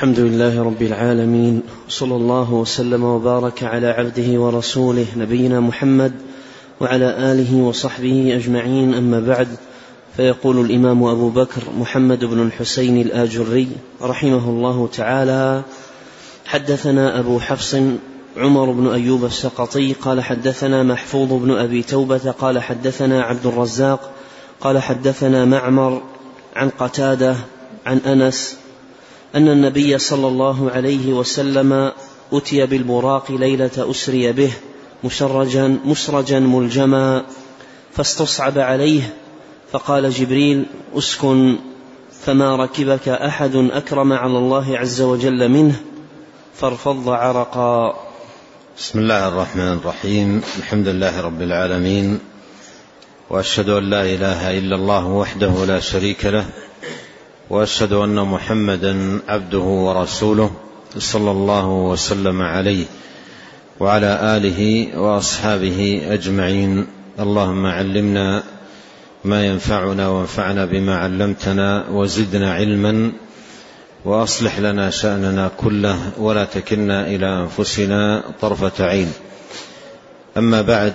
الحمد لله رب العالمين صلى الله وسلم وبارك على عبده ورسوله نبينا محمد وعلى آله وصحبه أجمعين أما بعد فيقول الإمام أبو بكر محمد بن الحسين الآجري رحمه الله تعالى حدثنا أبو حفص عمر بن أيوب السقطي قال حدثنا محفوظ بن أبي توبة قال حدثنا عبد الرزاق قال حدثنا معمر عن قتادة عن أنس أن النبي صلى الله عليه وسلم أتي بالبراق ليلة أسري به مسرجا مسرجا ملجما فاستصعب عليه فقال جبريل أسكن فما ركبك أحد أكرم على الله عز وجل منه فارفض عرقا. بسم الله الرحمن الرحيم الحمد لله رب العالمين وأشهد أن لا إله إلا الله وحده لا شريك له وأشهد أن محمدا عبده ورسوله صلى الله وسلم عليه وعلى آله وأصحابه أجمعين. اللهم علمنا ما ينفعنا وانفعنا بما علمتنا وزدنا علما وأصلح لنا شأننا كله ولا تكلنا إلى أنفسنا طرفة عين. أما بعد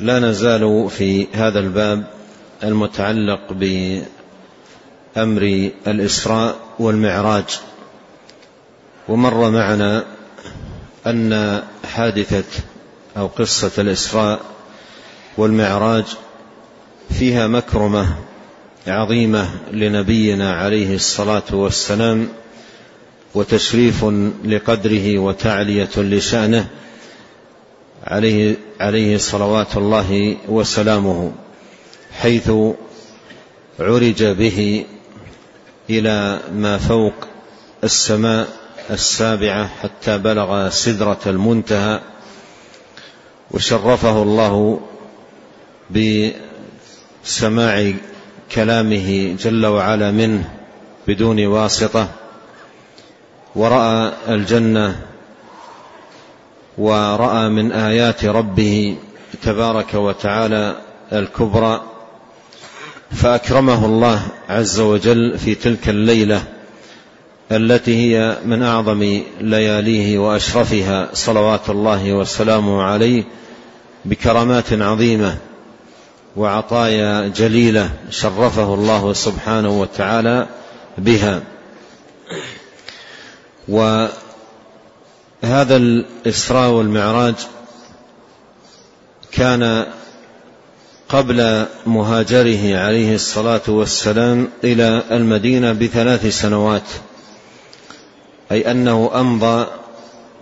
لا نزال في هذا الباب المتعلق بامر الإسراء والمعراج. ومر معنا أن حادثة أو قصة الإسراء والمعراج فيها مكرمة عظيمة لنبينا عليه الصلاة والسلام وتشريف لقدره وتعلية لشأنه عليه عليه صلوات الله وسلامه حيث عرج به إلى ما فوق السماء السابعة حتى بلغ سدرة المنتهى وشرفه الله بسماع كلامه جل وعلا منه بدون واسطة. ورأى الجنة ورأى من آيات ربه تبارك وتعالى الكبرى. فأكرمه الله عز وجل في تلك الليلة التي هي من أعظم لياليه وأشرفها صلوات الله وسلامه عليه بكرامات عظيمة وعطايا جليلة شرفه الله سبحانه وتعالى بها. وهذا الإسراء والمعراج كان قبل مهاجره عليه الصلاة والسلام إلى المدينة بثلاث سنوات أي أنه أمضى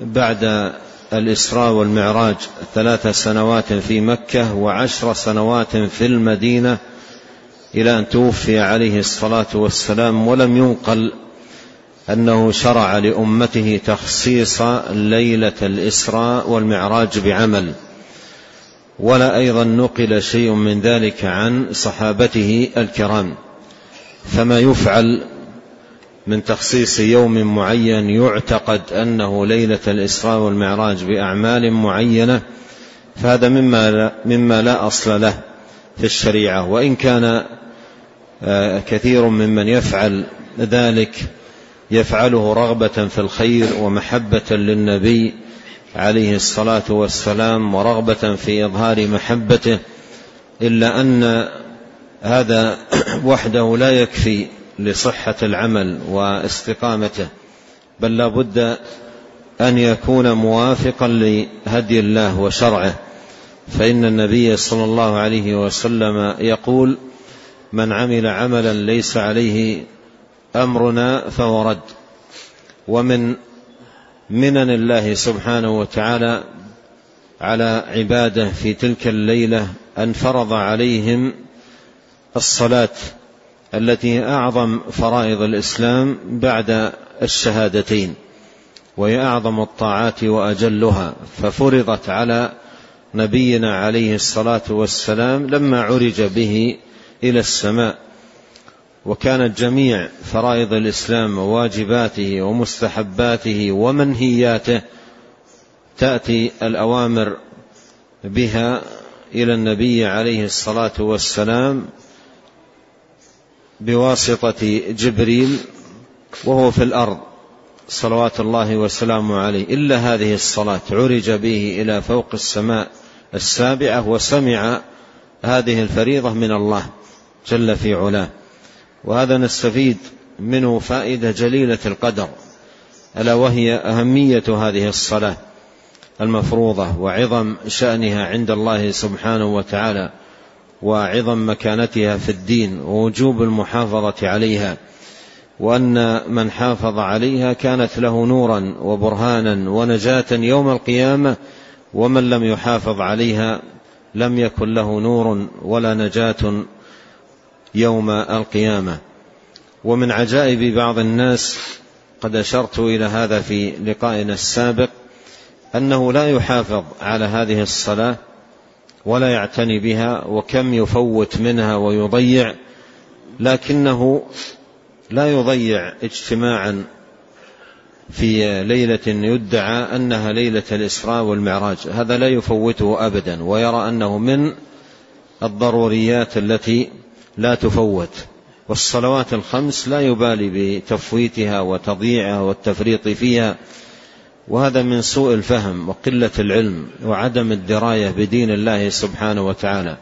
بعد الإسراء والمعراج ثلاث سنوات في مكة وعشر سنوات في المدينة إلى أن توفي عليه الصلاة والسلام ولم ينقل أنه شرع لأمته تخصيص ليلة الإسراء والمعراج بعمل. ولا أيضا نقل شيء من ذلك عن صحابته الكرام. فما يفعل من تخصيص يوم معين يعتقد أنه ليلة الإسراء والمعراج بأعمال معينة فهذا مما لا, مما لا أصل له في الشريعة. وإن كان آه، كثير ممن يفعل ذلك يفعله رغبة في الخير ومحبة للنبي عليه الصلاة والسلام ورغبة في إظهار محبته إلا أن هذا وحده لا يكفي لصحة العمل واستقامته بل لا بد أن يكون موافقا لهدي الله وشرعه. فإن النبي صلى الله عليه وسلم يقول من عمل عملا ليس عليه أمرنا فهو رد ومن منن الله سبحانه وتعالى على عباده في تلك الليلة أن فرض عليهم الصلاة التي هي اعظم فرائض الاسلام بعد الشهادتين وهي اعظم الطاعات واجلها ففرضت على نبينا عليه الصلاه والسلام لما عرج به إلى السماء وكانت جميع فرائض الإسلام وواجباته ومستحباته ومنهياته تأتي الأوامر بها إلى النبي عليه الصلاة والسلام بواسطة جبريل وهو في الأرض. صلوات الله وسلامه عليه. إلا هذه الصلاة عرج به إلى فوق السماء السابعة وسمع هذه الفريضة من الله جل في علاه. وهذا نستفيد منه فائدة جليلة القدر ألا وهي أهمية هذه الصلاة المفروضة وعظم شأنها عند الله سبحانه وتعالى وعظم مكانتها في الدين ووجوب المحافظة عليها وأن من حافظ عليها كانت له نورا وبرهانا ونجاة يوم القيامة ومن لم يحافظ عليها لم يكن له نور ولا نجاة يوم القيامة. ومن عجائب بعض الناس قد أشرت إلى هذا في لقائنا السابق أنه لا يحافظ على هذه الصلاة ولا يعتني بها وكم يفوت منها ويضيع لكنه لا يضيع اجتماعا في ليلة يدعى أنها ليلة الإسراء والمعراج. هذا لا يفوته أبدا ويرى أنه من الضروريات التي لا تفوت. والصلوات الخمس لا يبالي بتفويتها وتضييعها والتفريط فيها. وهذا من سوء الفهم وقلة العلم وعدم الدراية بدين الله سبحانه وتعالى.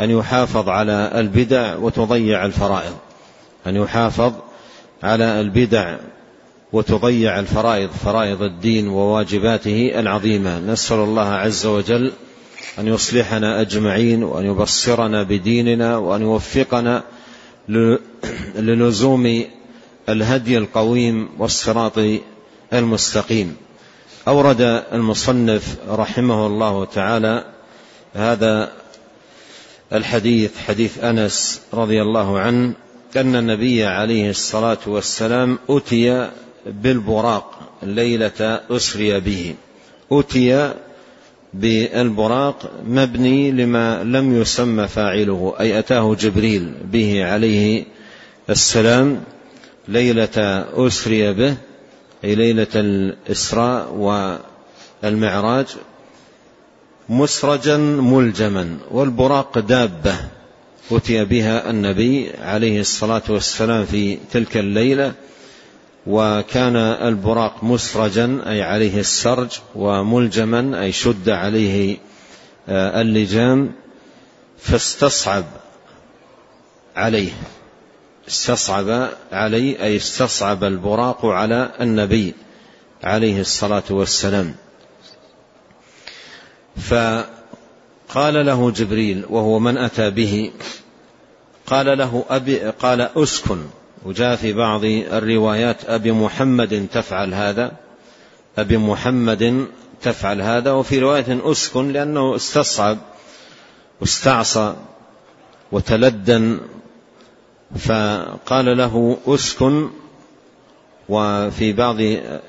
أن يحافظ على البدع وتضيع الفرائض. أن يحافظ على البدع وتضيع الفرائض فرائض الدين وواجباته العظيمة. نسأل الله عز وجل أن يصلحنا أجمعين وأن يبصرنا بديننا وأن يوفقنا للزوم الهدي القويم والصراط المستقيم. أورد المصنف رحمه الله تعالى هذا الحديث حديث أنس رضي الله عنه أن النبي عليه الصلاة والسلام أتي بالبراق ليلة أسري به. أتي بالبراق مبني لما لم يسمى فاعله أي أتاه جبريل به عليه السلام ليلة أسري به أي ليلة الإسراء والمعراج مسرجا ملجما والبراق دابة أتي بها النبي عليه الصلاة والسلام في تلك الليلة. وكان البراق مسرجا أي عليه السرج وملجما أي شد عليه آه، اللجام. فاستصعب عليه استصعب عليه أي استصعب البراق على النبي عليه الصلاة والسلام. فقال له جبريل وهو من أتى به قال له أبي قال أسكن. وجاء في بعض الروايات أبي محمد تفعل هذا أبي محمد تفعل هذا وفي رواية أسكن لأنه استصعب واستعصى وتلدن فقال له أسكن وفي بعض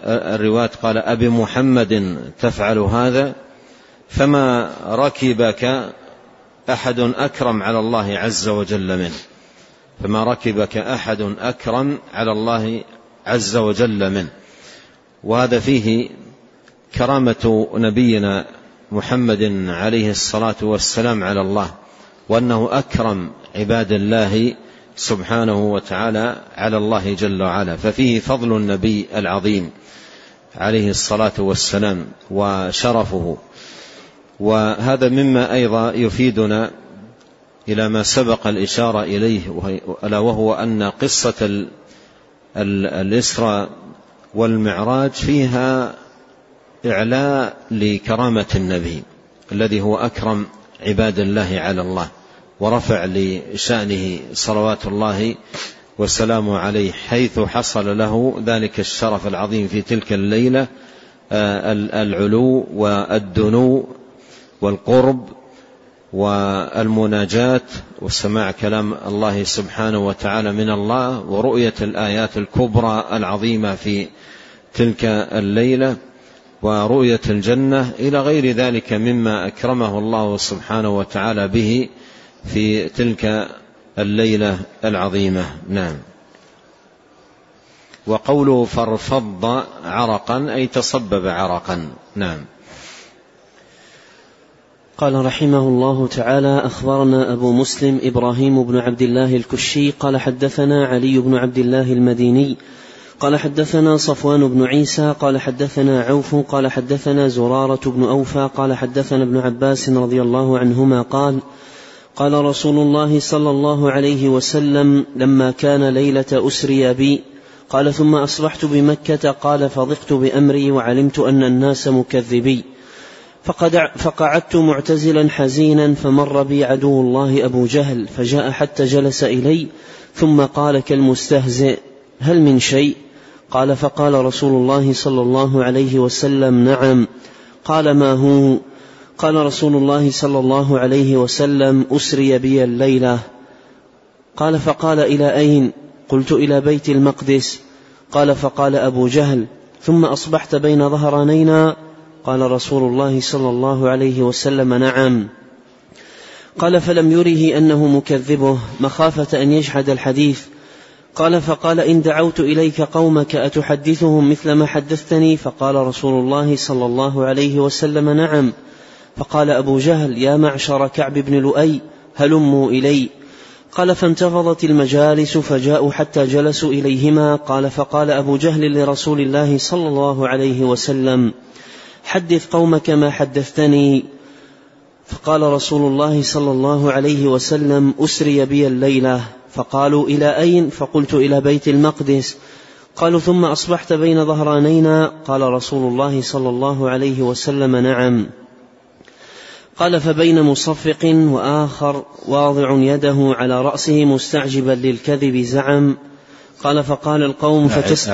الروايات قال أبي محمد تفعل هذا فما ركبك أحد أكرم على الله عز وجل منه. فما ركبك أحد أكرم على الله عز وجل منه. وهذا فيه كرامة نبينا محمد عليه الصلاة والسلام على الله وأنه أكرم عباد الله سبحانه وتعالى على الله جل وعلا. ففيه فضل النبي العظيم عليه الصلاة والسلام وشرفه. وهذا مما أيضا يفيدنا إلى ما سبق الإشارة إليه ألا وهو أن قصة الإسراء والمعراج فيها إعلاء لكرامة النبي الذي هو أكرم عباد الله على الله ورفع لشأنه صلوات الله وسلامه عليه حيث حصل له ذلك الشرف العظيم في تلك الليلة آه، العلو والدنو والقرب والمناجاة وسماع كلام الله سبحانه وتعالى من الله ورؤية الآيات الكبرى العظيمة في تلك الليلة ورؤية الجنة إلى غير ذلك مما أكرمه الله سبحانه وتعالى به في تلك الليلة العظيمة. نعم. وقوله فارفض عرقا أي تصبب عرقا نعم. قال رحمه الله تعالى أخبرنا أبو مسلم إبراهيم بن عبد الله الكشي قال حدثنا علي بن عبد الله المديني قال حدثنا صفوان بن عيسى قال حدثنا عوف قال حدثنا زرارة بن أوفى قال حدثنا ابن عباس رضي الله عنهما قال قال رسول الله صلى الله عليه وسلم لما كان ليلة أسري بي قال ثم أصبحت بمكة قال فضقت بأمري وعلمت أن الناس مكذبي فقد فقعدت معتزلا حزينا فمر بي عدو الله أبو جهل فجاء حتى جلس إلي ثم قال كالمستهزئ هل من شيء؟ قال فقال رسول الله صلى الله عليه وسلم نعم. قال ما هو؟ قال رسول الله صلى الله عليه وسلم أسري بي الليلة. قال فقال إلى أين؟ قلت إلى بيت المقدس. قال فقال أبو جهل ثم أصبحت بين ظهرانينا قال رسول الله صلى الله عليه وسلم نعم. قال فلم يره أنه مكذبه مخافة أن يجحد الحديث. قال فقال إن دعوت إليك قومك أتحدثهم مثل ما حدثتني؟ فقال رسول الله صلى الله عليه وسلم نعم. فقال أبو جهل يا معشر كعب بن لؤي هلموا إلي. قال فانتفضت المجالس فجاءوا حتى جلسوا إليهما. قال فقال أبو جهل لرسول الله صلى الله عليه وسلم حدث قومك ما حدثتني. فقال رسول الله صلى الله عليه وسلم أسري بي الليلة. فقالوا إلى أين؟ فقلت إلى بيت المقدس. قالوا ثم أصبحت بين ظهرانينا. قال رسول الله صلى الله عليه وسلم نعم. قال فبين مصفق وآخر واضع يده على رأسه مستعجبا للكذب زعم. قال فقال القوم فتس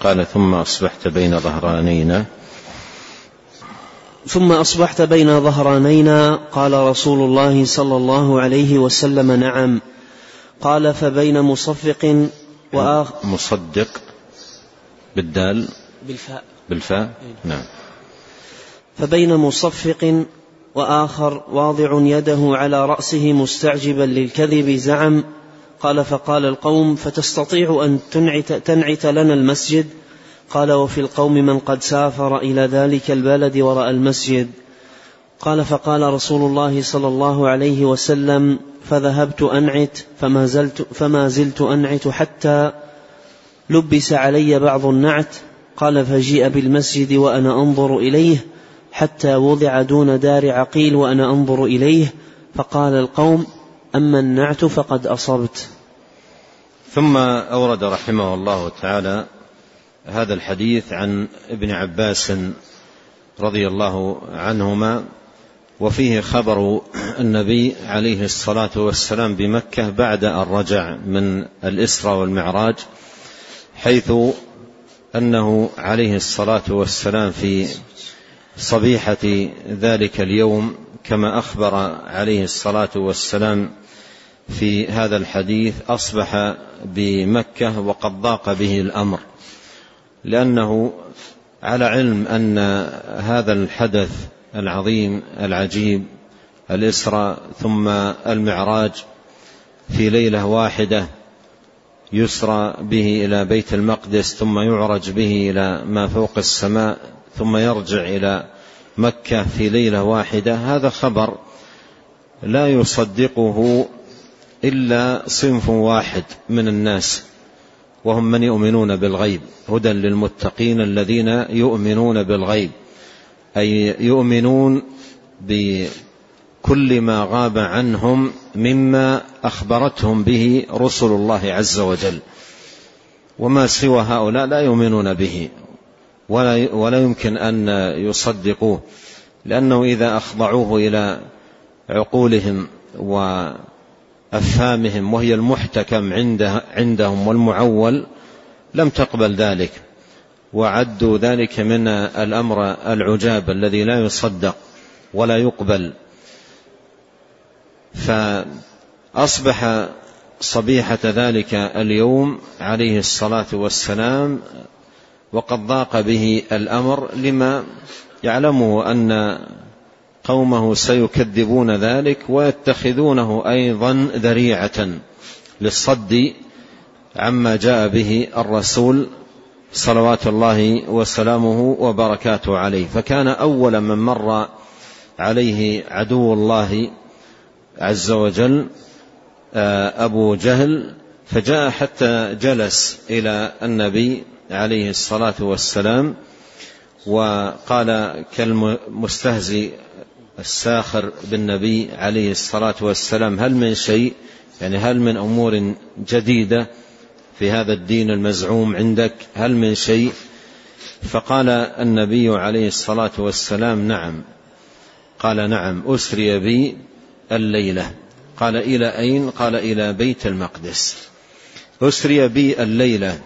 قال ثم أصبحت بين ظهرانينا. ثم أصبحت بين ظهرانينا. قال رسول الله صلى الله عليه وسلم نعم. قال فبين مصفق وآخر. مصدق بالدال. بالفاء. بالفاء؟ نعم. فبين مصفق وآخر واضع يده على رأسه مستعجبا للكذب زعم. قال فقال القوم فتستطيع أن تنعت, تنعت لنا المسجد؟ قال وفي القوم من قد سافر إلى ذلك البلد ورأى المسجد. قال فقال رسول الله صلى الله عليه وسلم فذهبت أنعت فما زلت, فما زلت أنعت حتى لبس علي بعض النعت. قال فجيء بالمسجد وأنا أنظر إليه حتى وضع دون دار عقيل وأنا أنظر إليه فقال القوم أما النعت فقد أصبت. ثم أورد رحمه الله تعالى هذا الحديث عن ابن عباس رضي الله عنهما وفيه خبر النبي عليه الصلاة والسلام بمكة بعد الرجع من الإسرى والمعراج حيث أنه عليه الصلاة والسلام في صبيحة ذلك اليوم كما أخبر عليه الصلاة والسلام في هذا الحديث أصبح بمكة وقد ضاق به الأمر. لأنه على علم أن هذا الحدث العظيم العجيب الإسراء ثم المعراج في ليلة واحدة يسرى به إلى بيت المقدس ثم يعرج به إلى ما فوق السماء ثم يرجع إلى مكة في ليلة واحدة. هذا خبر لا يصدقه إلا صنف واحد من الناس. وهم من يؤمنون بالغيب. هدى للمتقين الذين يؤمنون بالغيب. أي يؤمنون بكل ما غاب عنهم مما أخبرتهم به رسل الله عز وجل. وما سوى هؤلاء لا يؤمنون به. ولا ولا يمكن أن يصدقوه. لأنه إذا أخضعوه إلى عقولهم وأفهامهم وهي المحتكم عندهم والمعول لم تقبل ذلك وعدوا ذلك من الأمر العجاب الذي لا يصدق ولا يقبل. فأصبح صبيحة ذلك اليوم عليه الصلاة والسلام وقد ضاق به الأمر لما يعلمه أن قومه سيكذبون ذلك ويتخذونه أيضا ذريعة للصد عما جاء به الرسول صلوات الله وسلامه وبركاته عليه. فكان أول من مر عليه عدو الله عز وجل آه، أبو جهل فجاء حتى جلس إلى النبي عليه الصلاة والسلام وقال كالمستهزي الساخر بالنبي عليه الصلاة والسلام. هل من شيء؟ يعني هل من أمور جديدة في هذا الدين المزعوم عندك؟ هل من شيء؟ فقال النبي عليه الصلاة والسلام نعم. قال نعم أسري بي الليلة. قال إلى أين؟ قال إلى بيت المقدس. أسري بي الليلة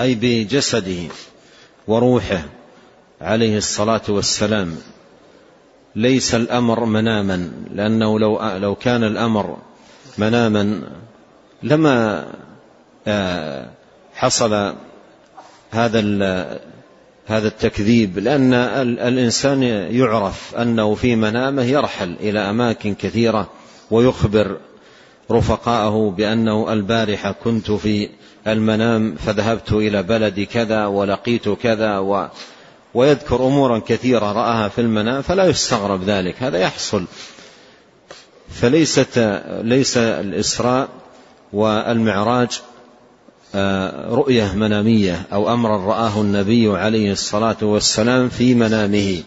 أي بجسده وروحه عليه الصلاة والسلام. ليس الأمر مناما لأنه لو لو كان الأمر مناما لما آه، حصل هذا هذا التكذيب لأن الإنسان يعرف أنه في منامة يرحل إلى أماكن كثيرة ويخبر رفقاءه بأنه البارحة كنت في المنام فذهبت إلى بلد كذا ولقيت كذا ويذكر أمورا كثيرة رآها في المنام فلا يستغرب ذلك هذا يحصل. فليست ليس الإسراء والمعراج آه، رؤية منامية أو أمرا رآه النبي عليه الصلاة والسلام في منامه.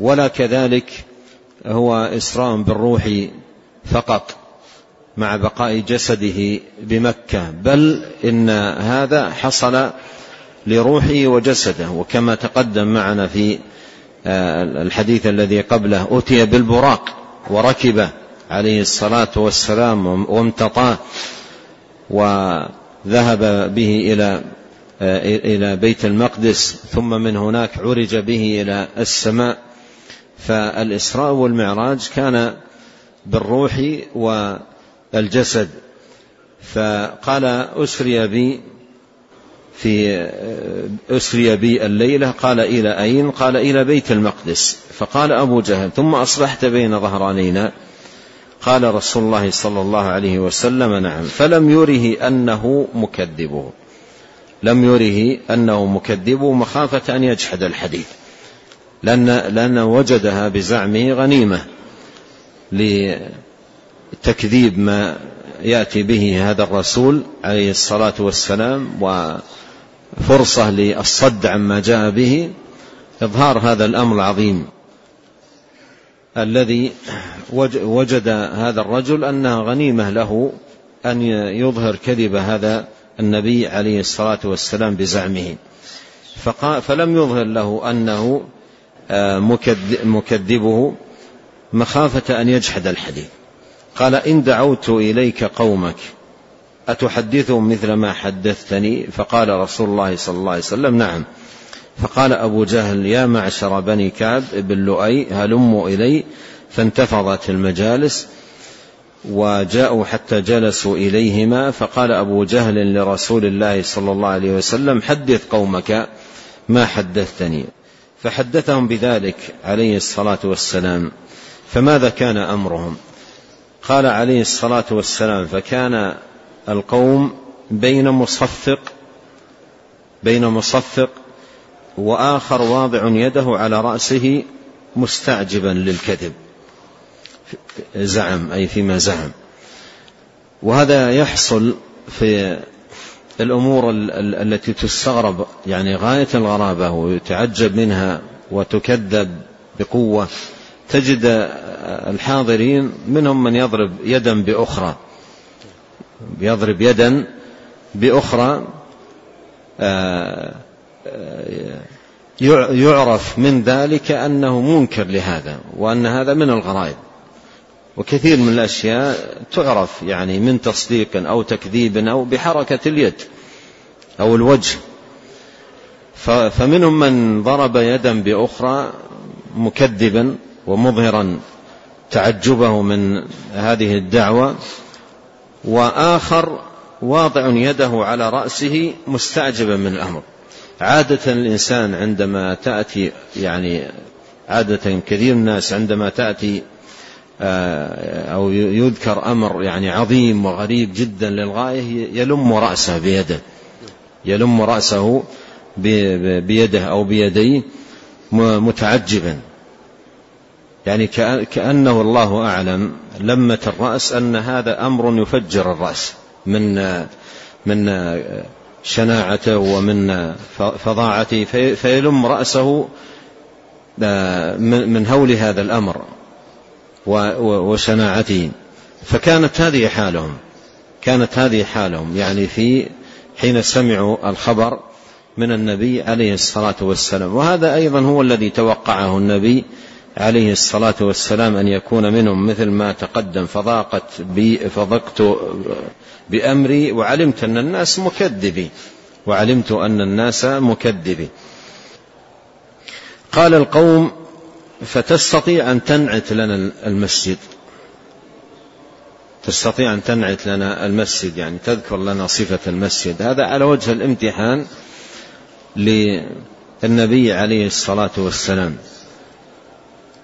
ولا كذلك هو إسراء بالروح فقط مع بقاء جسده بمكة بل إن هذا حصل لروحه وجسده. وكما تقدم معنا في آه، الحديث الذي قبله أتي بالبراق وركبه عليه الصلاة والسلام وامتطاه وذهب به إلى آه، إلى بيت المقدس ثم من هناك عرج به إلى السماء. فالإسراء والمعراج كان بالروح والجسد. فقال أسري بي في أسري بي الليلة قال إلى أين؟ قال إلى بيت المقدس. فقال أبو جهل ثم أصبحت بين ظهرانينا؟ قال رسول الله صلى الله عليه وسلم نعم. فلم يره أنه مكذبه لم يره أنه مكذبه مخافة أن يجحد الحديث لأن, لأن وجدها بزعمه غنيمة لتكذيب ما يأتي به هذا الرسول عليه الصلاة والسلام وفرصة للصد عما جاء به إظهار هذا الأمر العظيم الذي وجد هذا الرجل أنها غنيمة له أن يظهر كذب هذا النبي عليه الصلاة والسلام بزعمه. فلم يظهر له أنه آه، مكذبه مخافة أن يجحد الحديث. قال إن دعوت إليك قومك أتحدثهم مثل ما حدثتني؟ فقال رسول الله صلى الله عليه وسلم نعم. فقال أبو جهل يا معشر بني كعب بن لؤي هلموا إلي؟ فانتفضت المجالس وجاءوا حتى جلسوا إليهما. فقال أبو جهل لرسول الله صلى الله عليه وسلم حدث قومك ما حدثتني. فحدثهم بذلك عليه الصلاة والسلام. فماذا كان أمرهم؟ قال عليه الصلاة والسلام فكان القوم بين مصفق بين مصفق وآخر واضع يده على رأسه مستعجبا للكذب. زعم أي فيما زعم. وهذا يحصل في الأمور التي تستغرب يعني غاية الغرابة ويتعجب منها وتكذب بقوة. تجد الحاضرين منهم من يضرب يدا بأخرى. يضرب يدا بأخرى آه، آه، يعرف من ذلك أنه منكر لهذا وأن هذا من الغرائب. وكثير من الأشياء تعرف يعني من تصديق أو تكذيب أو بحركة اليد أو الوجه. فمنهم من ضرب يدا بأخرى مكذبا ومظهرا تعجبه من هذه الدعوة. وآخر واضع يده على رأسه مستعجبا من الأمر. عادة الإنسان عندما تأتي يعني عادة كثير الناس عندما تأتي آه، أو يذكر أمر يعني عظيم وغريب جدا للغاية يلم رأسه بيده. يلم رأسه بيده أو بيديه متعجبا. يعني كأنه الله أعلم لمة الرأس أن هذا أمر يفجر الرأس من من شناعته ومن فظاعته فيلم رأسه من هول هذا الأمر وشناعته. فكانت هذه حالهم كانت هذه حالهم. يعني في حين سمعوا الخبر من النبي عليه الصلاة والسلام. وهذا أيضا هو الذي توقعه النبي عليه الصلاة والسلام أن يكون منهم مثل ما تقدم. فضاقت بي فضقت بأمري وعلمت أن الناس مكذبي. وعلمت أن الناس مكذبي. قال القوم فتستطيع أن تنعت لنا المسجد. تستطيع أن تنعت لنا المسجد يعني تذكر لنا صفة المسجد. هذا على وجه الامتحان للنبي عليه الصلاة والسلام.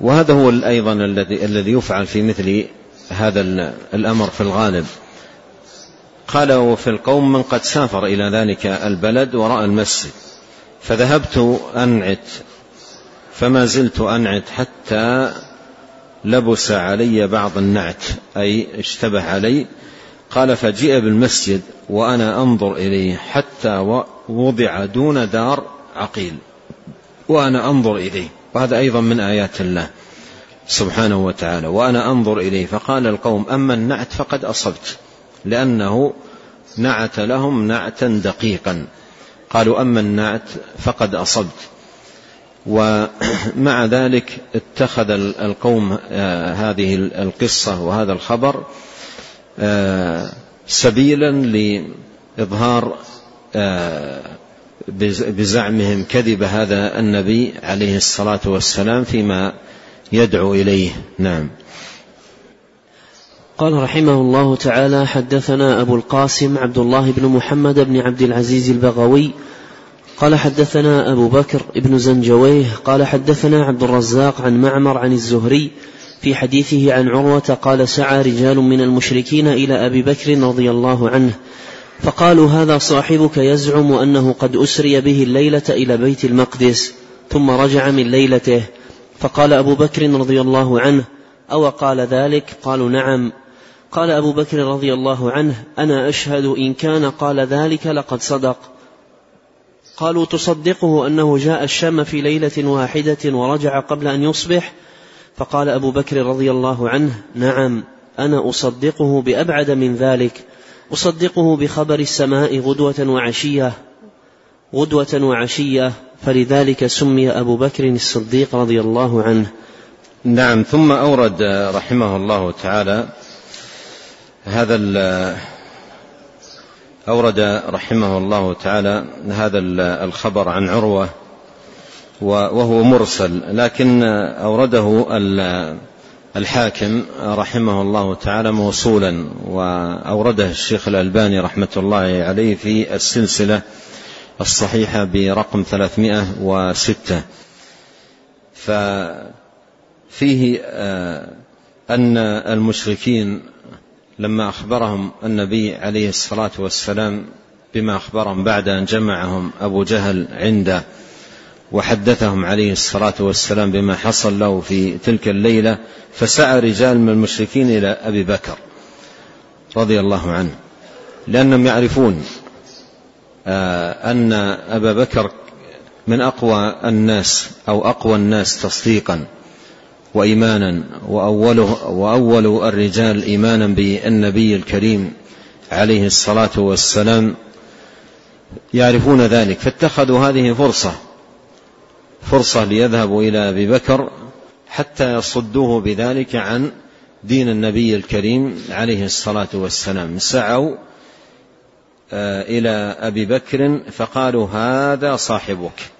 وهذا هو أيضا الذي الذي يفعل في مثل هذا الأمر في الغالب. قال وفي القوم من قد سافر إلى ذلك البلد ورأى المسجد فذهبت أنعت فما زلت أنعت حتى لبس علي بعض النعت أي اشتبه علي. قال فجيء بالمسجد وأنا أنظر إليه حتى وضع دون دار عقيل وأنا أنظر إليه. وهذا أيضا من آيات الله سبحانه وتعالى. وأنا أنظر إليه فقال القوم أما النعت فقد أصبت لأنه نعت لهم نعتا دقيقا. قالوا أما النعت فقد أصبت. ومع ذلك اتخذ القوم آه، هذه القصة وهذا الخبر آه، سبيلا لإظهار آه، بزعمهم كذب هذا النبي عليه الصلاة والسلام فيما يدعو إليه. نعم. قال رحمه الله تعالى حدثنا أبو القاسم عبد الله بن محمد بن عبد العزيز البغوي قال حدثنا أبو بكر بن زنجويه قال حدثنا عبد الرزاق عن معمر عن الزهري في حديثه عن عروة قال سعى رجال من المشركين إلى أبي بكر رضي الله عنه فقالوا هذا صاحبك يزعم أنه قد أسري به الليلة إلى بيت المقدس ثم رجع من ليلته. فقال أبو بكر رضي الله عنه أو قال ذلك؟ قالوا نعم. قال أبو بكر رضي الله عنه أنا أشهد إن كان قال ذلك لقد صدق. قالوا تصدقه أنه جاء الشام في ليلة واحدة ورجع قبل أن يصبح؟ فقال أبو بكر رضي الله عنه نعم أنا أصدقه بأبعد من ذلك. أصدقه بخبر السماء غدوة وعشية غدوة وعشية فلذلك سمي أبو بكر الصديق رضي الله عنه. نعم ثم أورد رحمه الله تعالى هذا أورد رحمه الله تعالى هذا الخبر عن عروة وهو مرسل لكن أورده الحاكم رحمه الله تعالى موصولا وأورده الشيخ الألباني رحمة الله عليه في السلسلة الصحيحة برقم 306 ففيه آه، أن المشركين لما أخبرهم النبي عليه الصلاة والسلام بما أخبرهم بعد أن جمعهم أبو جهل عنده وحدثهم عليه الصلاة والسلام بما حصل له في تلك الليلة فسعى رجال من المشركين إلى أبي بكر رضي الله عنه لأنهم يعرفون آه، أن أبا بكر من أقوى الناس أو أقوى الناس تصديقا وإيمانا وأوله وأول الرجال إيمانا بالنبي الكريم عليه الصلاة والسلام يعرفون ذلك فاتخذوا هذه فرصة فرصة ليذهبوا إلى أبي بكر حتى يصدوه بذلك عن دين النبي الكريم عليه الصلاة والسلام. سعوا آه، إلى أبي بكر فقالوا هذا صاحبك.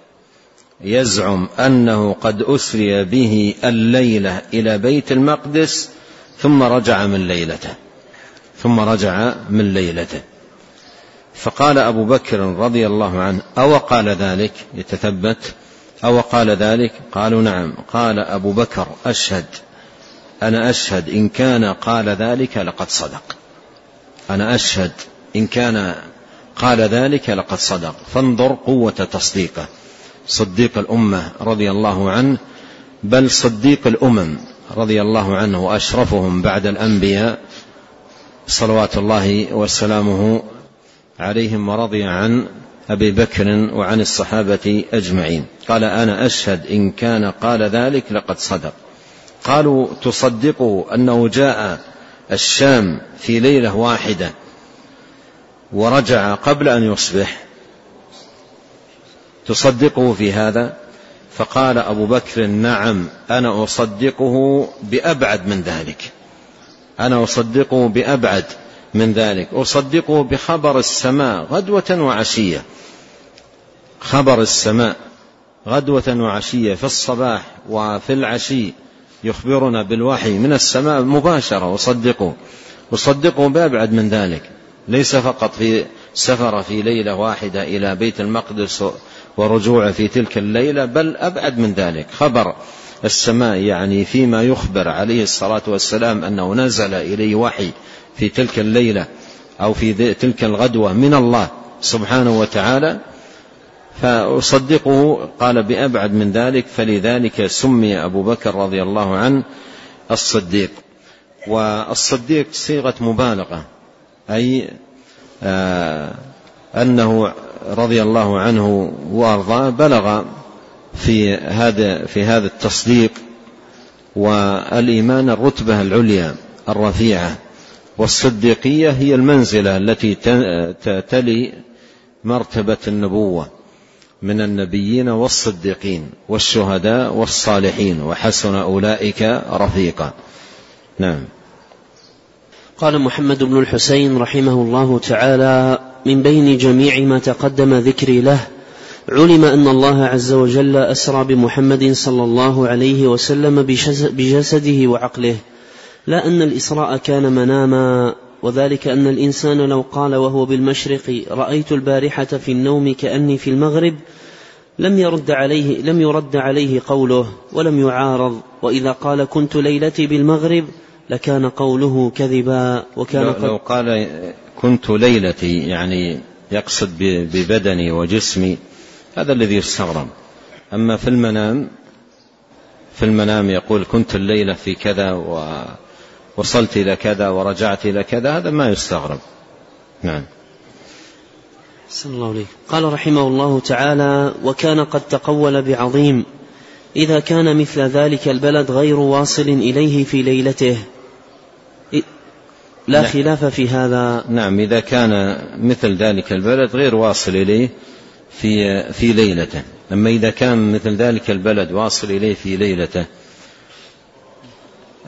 يزعم أنه قد أسري به الليلة إلى بيت المقدس ثم رجع من ليلته. ثم رجع من ليلته. فقال أبو بكر رضي الله عنه أو قال ذلك؟ يتثبت. أو قال ذلك؟ قالوا نعم. قال أبو بكر أشهد. أنا أشهد. إن كان قال ذلك لقد صدق. أنا أشهد. إن كان قال ذلك لقد صدق. فانظر قوة تصديقه. صديق الأمة رضي الله عنه بل صديق الأمم رضي الله عنه وأشرفهم بعد الأنبياء صلوات الله وسلامه عليهم ورضي عن أبي بكر وعن الصحابة أجمعين. قال أنا أشهد إن كان قال ذلك لقد صدق. قالوا تصدقه أنه جاء الشام في ليلة واحدة ورجع قبل أن يصبح. تصدقه في هذا؟ فقال أبو بكر نعم أنا أصدقه بأبعد من ذلك. أنا أصدقه بأبعد من ذلك. أصدقه بخبر السماء غدوة وعشية. خبر السماء غدوة وعشية في الصباح وفي العشي. يخبرنا بالوحي من السماء مباشرة. أصدقه. أصدقه بأبعد من ذلك. ليس فقط في سفر في ليلة واحدة إلى بيت المقدس ورجوعه في تلك الليلة بل أبعد من ذلك. خبر السماء يعني فيما يخبر عليه الصلاة والسلام أنه نزل إليه وحي. في تلك الليلة أو في تلك الغدوة من الله سبحانه وتعالى فأصدقه قال بأبعد من ذلك فلذلك سمي أبو بكر رضي الله عنه الصديق. والصديق صيغة مبالغة أي آه أنه رضي الله عنه وأرضاه بلغ في هذا في هذا التصديق والإيمان الرتبة العليا الرفيعة. والصديقية هي المنزلة التي تلي مرتبة النبوة من النبيين والصديقين والشهداء والصالحين وحسن أولئك رفيقا. نعم. قال محمد بن الحسين رحمه الله تعالى من بين جميع ما تقدم ذكري له علم أن الله عز وجل أسرى بمحمد صلى الله عليه وسلم بجسده وعقله لا أن الإسراء كان مناما وذلك أن الإنسان لو قال وهو بالمشرق رأيت البارحة في النوم كأني في المغرب لم يرد عليه لم يرد عليه قوله ولم يعارض وإذا قال كنت ليلتي بالمغرب لكان قوله كذبا وكان لو, لو قال كنت ليلتي يعني يقصد ببدني وجسمي هذا الذي يستغرب. أما في المنام في المنام يقول كنت الليلة في كذا ووصلت إلى كذا ورجعت إلى كذا هذا ما يستغرب. نعم. صلى الله عليه قال رحمه الله تعالى وكان قد تقول بعظيم إذا كان مثل ذلك البلد غير واصل إليه في ليلته. لا نعم. خلاف في هذا. نعم إذا كان مثل ذلك البلد غير واصل إليه في في ليلته. أما إذا كان مثل ذلك البلد واصل إليه في ليلته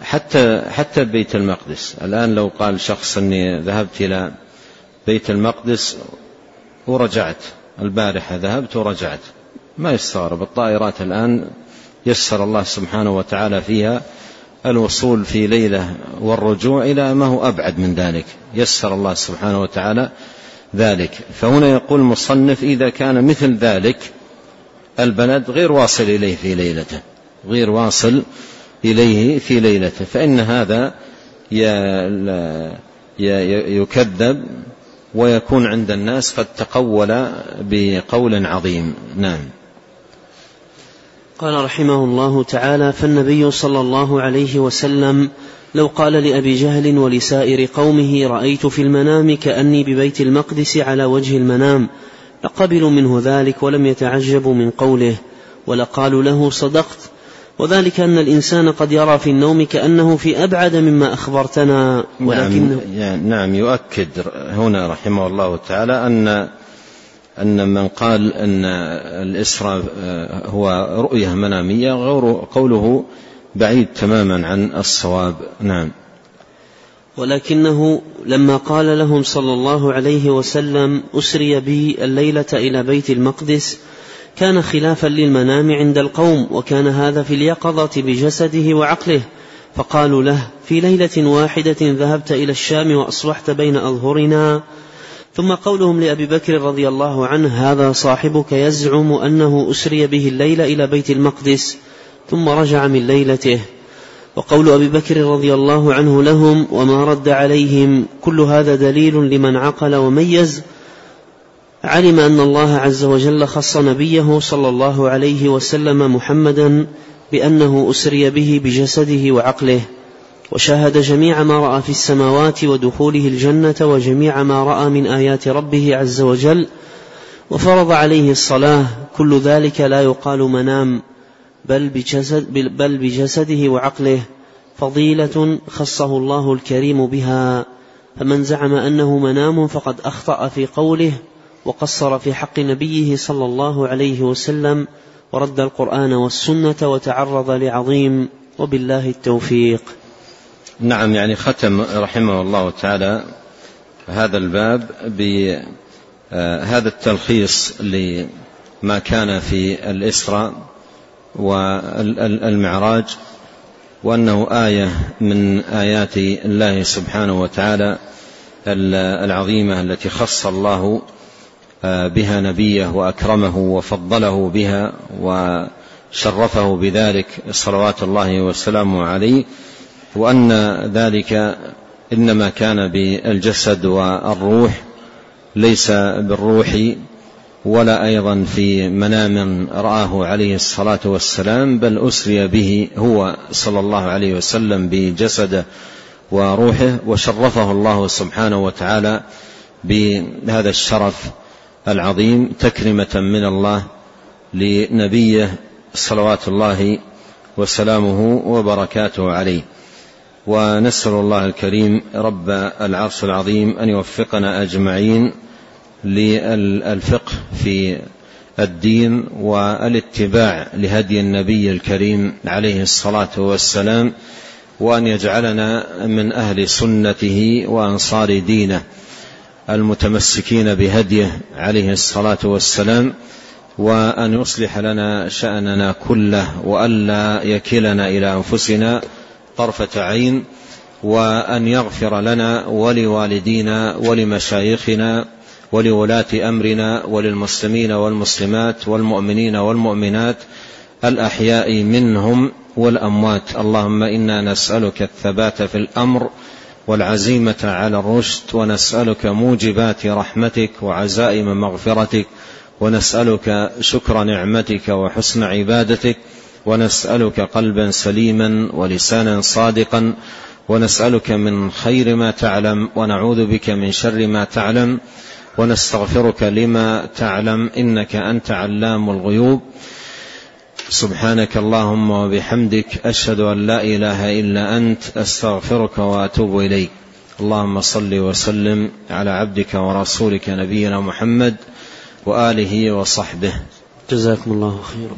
حتى حتى بيت المقدس. الآن لو قال شخص أني ذهبت إلى بيت المقدس ورجعت البارحة ذهبت ورجعت. ما يستغرب. الطائرات الآن يسر الله سبحانه وتعالى فيها الوصول في ليلة والرجوع إلى ما هو أبعد من ذلك. يسر الله سبحانه وتعالى ذلك. فهنا يقول المصنف إذا كان مثل ذلك البلد غير واصل إليه في ليلته غير واصل إليه في ليلته فإن هذا يكذب ويكون عند الناس قد تقول بقول عظيم. نعم. قال رحمه الله تعالى فالنبي صلى الله عليه وسلم لو قال لأبي جهل ولسائر قومه رأيت في المنام كأني ببيت المقدس على وجه المنام لقبلوا منه ذلك ولم يتعجبوا من قوله ولقالوا له صدقت وذلك أن الإنسان قد يرى في النوم كأنه في أبعد مما أخبرتنا ولكن نعم, نعم يؤكد هنا رحمه الله تعالى أن أن من قال أن الإسراء هو رؤية منامية غير قوله بعيد تماما عن الصواب. نعم. ولكنه لما قال لهم صلى الله عليه وسلم أسري بي الليلة إلى بيت المقدس كان خلافا للمنام عند القوم وكان هذا في اليقظة بجسده وعقله. فقالوا له في ليلة واحدة ذهبت إلى الشام وأصبحت بين أظهرنا. ثم قولهم لأبي بكر رضي الله عنه هذا صاحبك يزعم أنه أسري به الليل إلى بيت المقدس ثم رجع من ليلته. وقول أبي بكر رضي الله عنه لهم وما رد عليهم كل هذا دليل لمن عقل وميز علم أن الله عز وجل خص نبيه صلى الله عليه وسلم محمدا بأنه أسري به بجسده وعقله وشاهد جميع ما رأى في السماوات ودخوله الجنة وجميع ما رأى من آيات ربه عز وجل وفرض عليه الصلاة كل ذلك لا يقال منام بل بجسد بل بجسده وعقله فضيلة خصه الله الكريم بها فمن زعم أنه منام فقد أخطأ في قوله وقصر في حق نبيه صلى الله عليه وسلم ورد القرآن والسنة وتعرض لعظيم وبالله التوفيق. نعم يعني ختم رحمه الله تعالى هذا الباب بهذا التلخيص لما كان في الإسراء والمعراج وأنه آية من آيات الله سبحانه وتعالى العظيمة التي خص الله بها نبيه وأكرمه وفضله بها وشرفه بذلك صلوات الله وسلامه عليه وأن ذلك إنما كان بالجسد والروح ليس بالروح ولا أيضا في منام رآه عليه الصلاة والسلام بل أسري به هو صلى الله عليه وسلم بجسده وروحه وشرفه الله سبحانه وتعالى بهذا الشرف العظيم تكرمة من الله لنبيه صلوات الله وسلامه وبركاته عليه. ونسأل الله الكريم رب العرش العظيم أن يوفقنا أجمعين للفقه في الدين والاتباع لهدي النبي الكريم عليه الصلاة والسلام وأن يجعلنا من أهل سنته وأنصار دينه. المتمسكين بهديه عليه الصلاة والسلام وأن يصلح لنا شأننا كله وألا يكلنا إلى أنفسنا طرفة عين وأن يغفر لنا ولوالدينا ولمشايخنا ولولاة أمرنا وللمسلمين والمسلمات والمؤمنين والمؤمنات الأحياء منهم والأموات. اللهم إنا نسألك الثبات في الأمر والعزيمة على الرشد ونسألك موجبات رحمتك وعزائم مغفرتك ونسألك شكر نعمتك وحسن عبادتك ونسألك قلبا سليما ولسانا صادقا ونسألك من خير ما تعلم ونعوذ بك من شر ما تعلم ونستغفرك لما تعلم إنك أنت علام الغيوب. سبحانك اللهم وبحمدك أشهد أن لا إله إلا أنت أستغفرك وأتوب إليك. اللهم صل وسلم على عبدك ورسولك نبينا محمد وآله وصحبه. جزاكم الله خيرا.